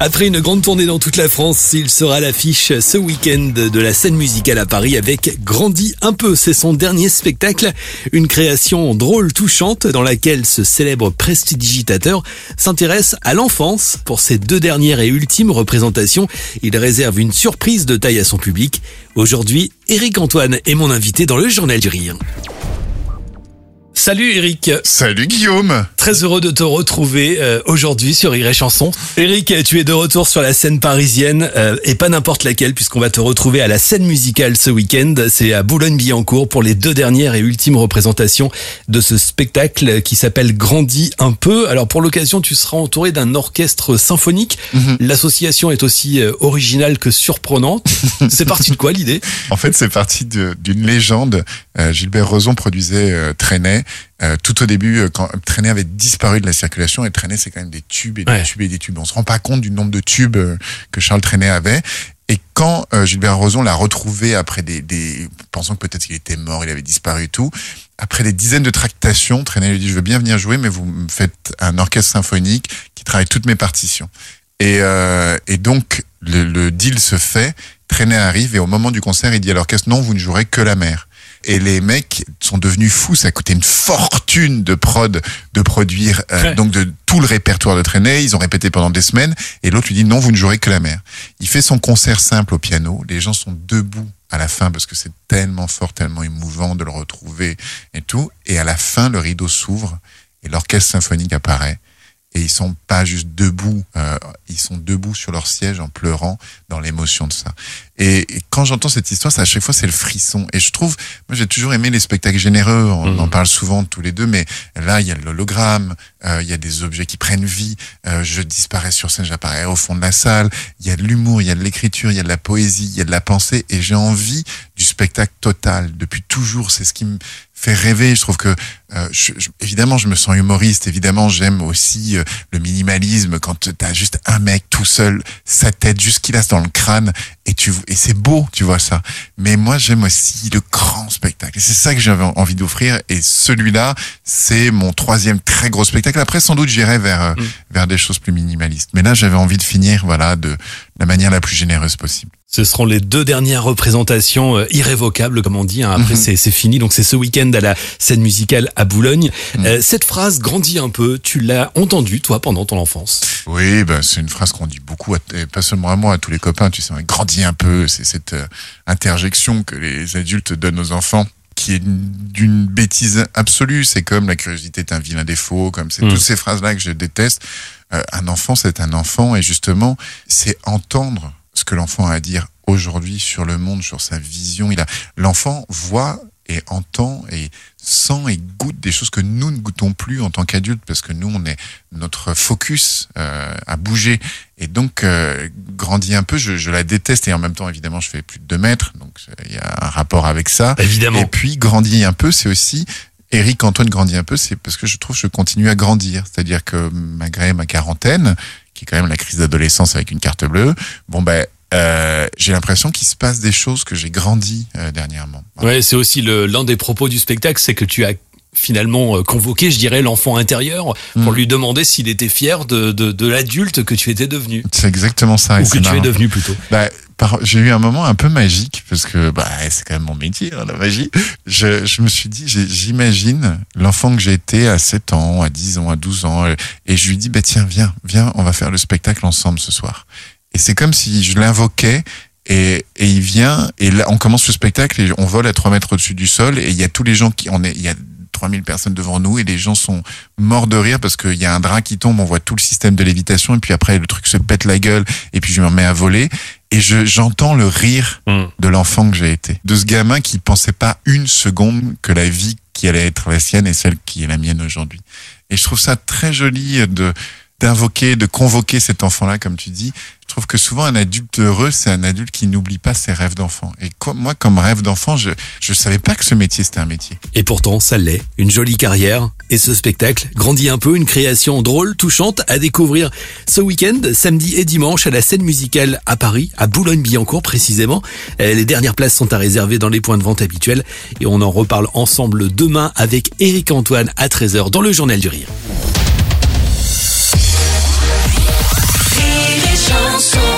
Après une grande tournée dans toute la France, il sera à l'affiche ce week-end de la scène musicale à Paris avec Grandi un peu. C'est son dernier spectacle, une création drôle, touchante, dans laquelle ce célèbre prestidigitateur s'intéresse à l'enfance. Pour ses deux dernières et ultimes représentations, il réserve une surprise de taille à son public. Aujourd'hui, Eric Antoine est mon invité dans le Journal du Rire. Salut Eric. Salut Guillaume. Très heureux de te retrouver euh, aujourd'hui sur et Chanson. Eric, tu es de retour sur la scène parisienne euh, et pas n'importe laquelle puisqu'on va te retrouver à la scène musicale ce week-end. C'est à Boulogne-Billancourt pour les deux dernières et ultimes représentations de ce spectacle qui s'appelle Grandi un peu. Alors pour l'occasion, tu seras entouré d'un orchestre symphonique. Mhm. L'association est aussi euh, originale que surprenante. c'est parti de quoi l'idée? En fait, c'est parti d'une légende. Gilbert Rozon produisait Traîner. Euh, tout au début, euh, quand Traîner avait disparu de la circulation, et Traîner, c'est quand même des tubes et des Ouais. tubes et des tubes. On se rend pas compte du nombre de tubes euh, que Charles Traîner avait. Et quand euh, Gilbert Rozon l'a retrouvé après des, des pensant que peut-être qu'il était mort, il avait disparu et tout, après des dizaines de tractations, Traîner lui dit je veux bien venir jouer, mais vous me faites un orchestre symphonique qui travaille toutes mes partitions. Et, euh, et donc le, le deal se fait. Traîner arrive et au moment du concert, il dit à l'orchestre non, vous ne jouerez que la mer. Et les mecs sont devenus fous. Ça a coûté une fortune de prod de produire euh, Ouais. donc de tout le répertoire de Traîner. Ils ont répété pendant des semaines. Et l'autre lui dit non, vous ne jouerez que la mer. Il fait son concert simple au piano. Les gens sont debout à la fin parce que c'est tellement fort, tellement émouvant de le retrouver et tout. Et à la fin, le rideau s'ouvre et l'orchestre symphonique apparaît. Et ils sont pas juste debout, euh, ils sont debout sur leur siège en pleurant dans l'émotion de ça. Et, et quand j'entends cette histoire, ça, à chaque fois, c'est le frisson. Et je trouve, moi, j'ai toujours aimé les spectacles généreux. On Mhm. en parle souvent tous les deux, mais là, il y a l'hologramme, euh, il y a des objets qui prennent vie. Euh, je disparais sur scène, j'apparais au fond de la salle. Il y a de l'humour, il y a de l'écriture, il y a de la poésie, il y a de la pensée. Et j'ai envie du spectacle total depuis toujours. C'est ce qui me fait rêver. Je trouve que, euh, je- je- évidemment, je me sens humoriste. Évidemment, j'aime aussi euh, le minimalisme quand tu as juste un mec tout seul, sa tête juste qu'il a dans le crâne et tu et c'est beau, tu vois ça. Mais moi, j'aime aussi le grand spectacle. Et c'est ça que j'avais envie d'offrir. Et celui-là, c'est mon troisième très gros spectacle. Après, sans doute, j'irai vers euh, Mm. vers des choses plus minimalistes. Mais là, j'avais envie de finir, voilà, de la manière la plus généreuse possible. Ce seront les deux dernières représentations euh, irrévocables, comme on dit. hein. Après, Mhm. c'est c'est fini. Donc, c'est ce week-end à la scène musicale à Boulogne. Mhm. Euh, cette phrase grandit un peu. Tu l'as entendue, toi, pendant ton enfance? Oui, ben, c'est une phrase qu'on dit beaucoup, à- et pas seulement à moi, à tous les copains, tu sais, on grandit un peu, c'est cette euh, interjection que les adultes donnent aux enfants qui est d'une bêtise absolue. C'est comme la curiosité est un vilain défaut, comme c'est Mm. toutes ces phrases-là que je déteste. Euh, un enfant, c'est un enfant, et justement, c'est entendre ce que l'enfant a à dire aujourd'hui sur le monde, sur sa vision. Il a, l'enfant voit et entend et sent et goûte des choses que nous ne goûtons plus en tant qu'adultes parce que nous on est notre focus euh, a bougé. Et donc euh, grandit un peu. Je, je la déteste et en même temps évidemment je fais plus de 2 mètres. Donc il y a un rapport avec ça. Évidemment. et puis grandit un peu. C'est aussi Eric Antoine grandit un peu c'est parce que je trouve que je continue à grandir c'est-à-dire que malgré ma quarantaine qui est quand même la crise d'adolescence avec une carte bleue bon ben euh, j'ai l'impression qu'il se passe des choses que j'ai grandi euh, dernièrement. Voilà. Ouais, c'est aussi l'un des propos du spectacle, c'est que tu as finalement euh, convoqué, je dirais, l'enfant intérieur pour Mm. lui demander s'il était fier de, de, de l'adulte que tu étais devenu. C'est exactement ça. Ou que tu es devenu plutôt. Bah, par- j'ai eu un moment un peu magique parce que bah, c'est quand même mon métier, hein, la magie. Je, je me suis dit, j'imagine l'enfant que été à 7 ans, à 10 ans, à 12 ans, euh, et je lui dis, bah, tiens, viens, viens, on va faire le spectacle ensemble ce soir. Et c'est comme si je l'invoquais et, et il vient, et là, on commence le spectacle et on vole à 3 mètres au-dessus du sol et il y a tous les gens qui, on est, il y a 3000 personnes devant nous et les gens sont morts de rire parce qu'il y a un drap qui tombe, on voit tout le système de lévitation et puis après le truc se pète la gueule et puis je me remets à voler et je, j'entends le rire Mm. de l'enfant que j'ai été. De ce gamin qui pensait pas une seconde que la vie qui allait être la sienne est celle qui est la mienne aujourd'hui. Et je trouve ça très joli de, d'invoquer, de convoquer cet enfant-là, comme tu dis. Je trouve que souvent un adulte heureux, c'est un adulte qui n'oublie pas ses rêves d'enfant. Et moi, comme rêve d'enfant, je je savais pas que ce métier c'était un métier. Et pourtant, ça l'est. Une jolie carrière. Et ce spectacle grandit un peu, une création drôle, touchante à découvrir ce week-end, samedi et dimanche à la scène musicale à Paris, à Boulogne-Billancourt précisément. Euh, Les dernières places sont à réserver dans les points de vente habituels et on en reparle ensemble demain avec Eric Antoine à 13h dans le Journal du Rire. so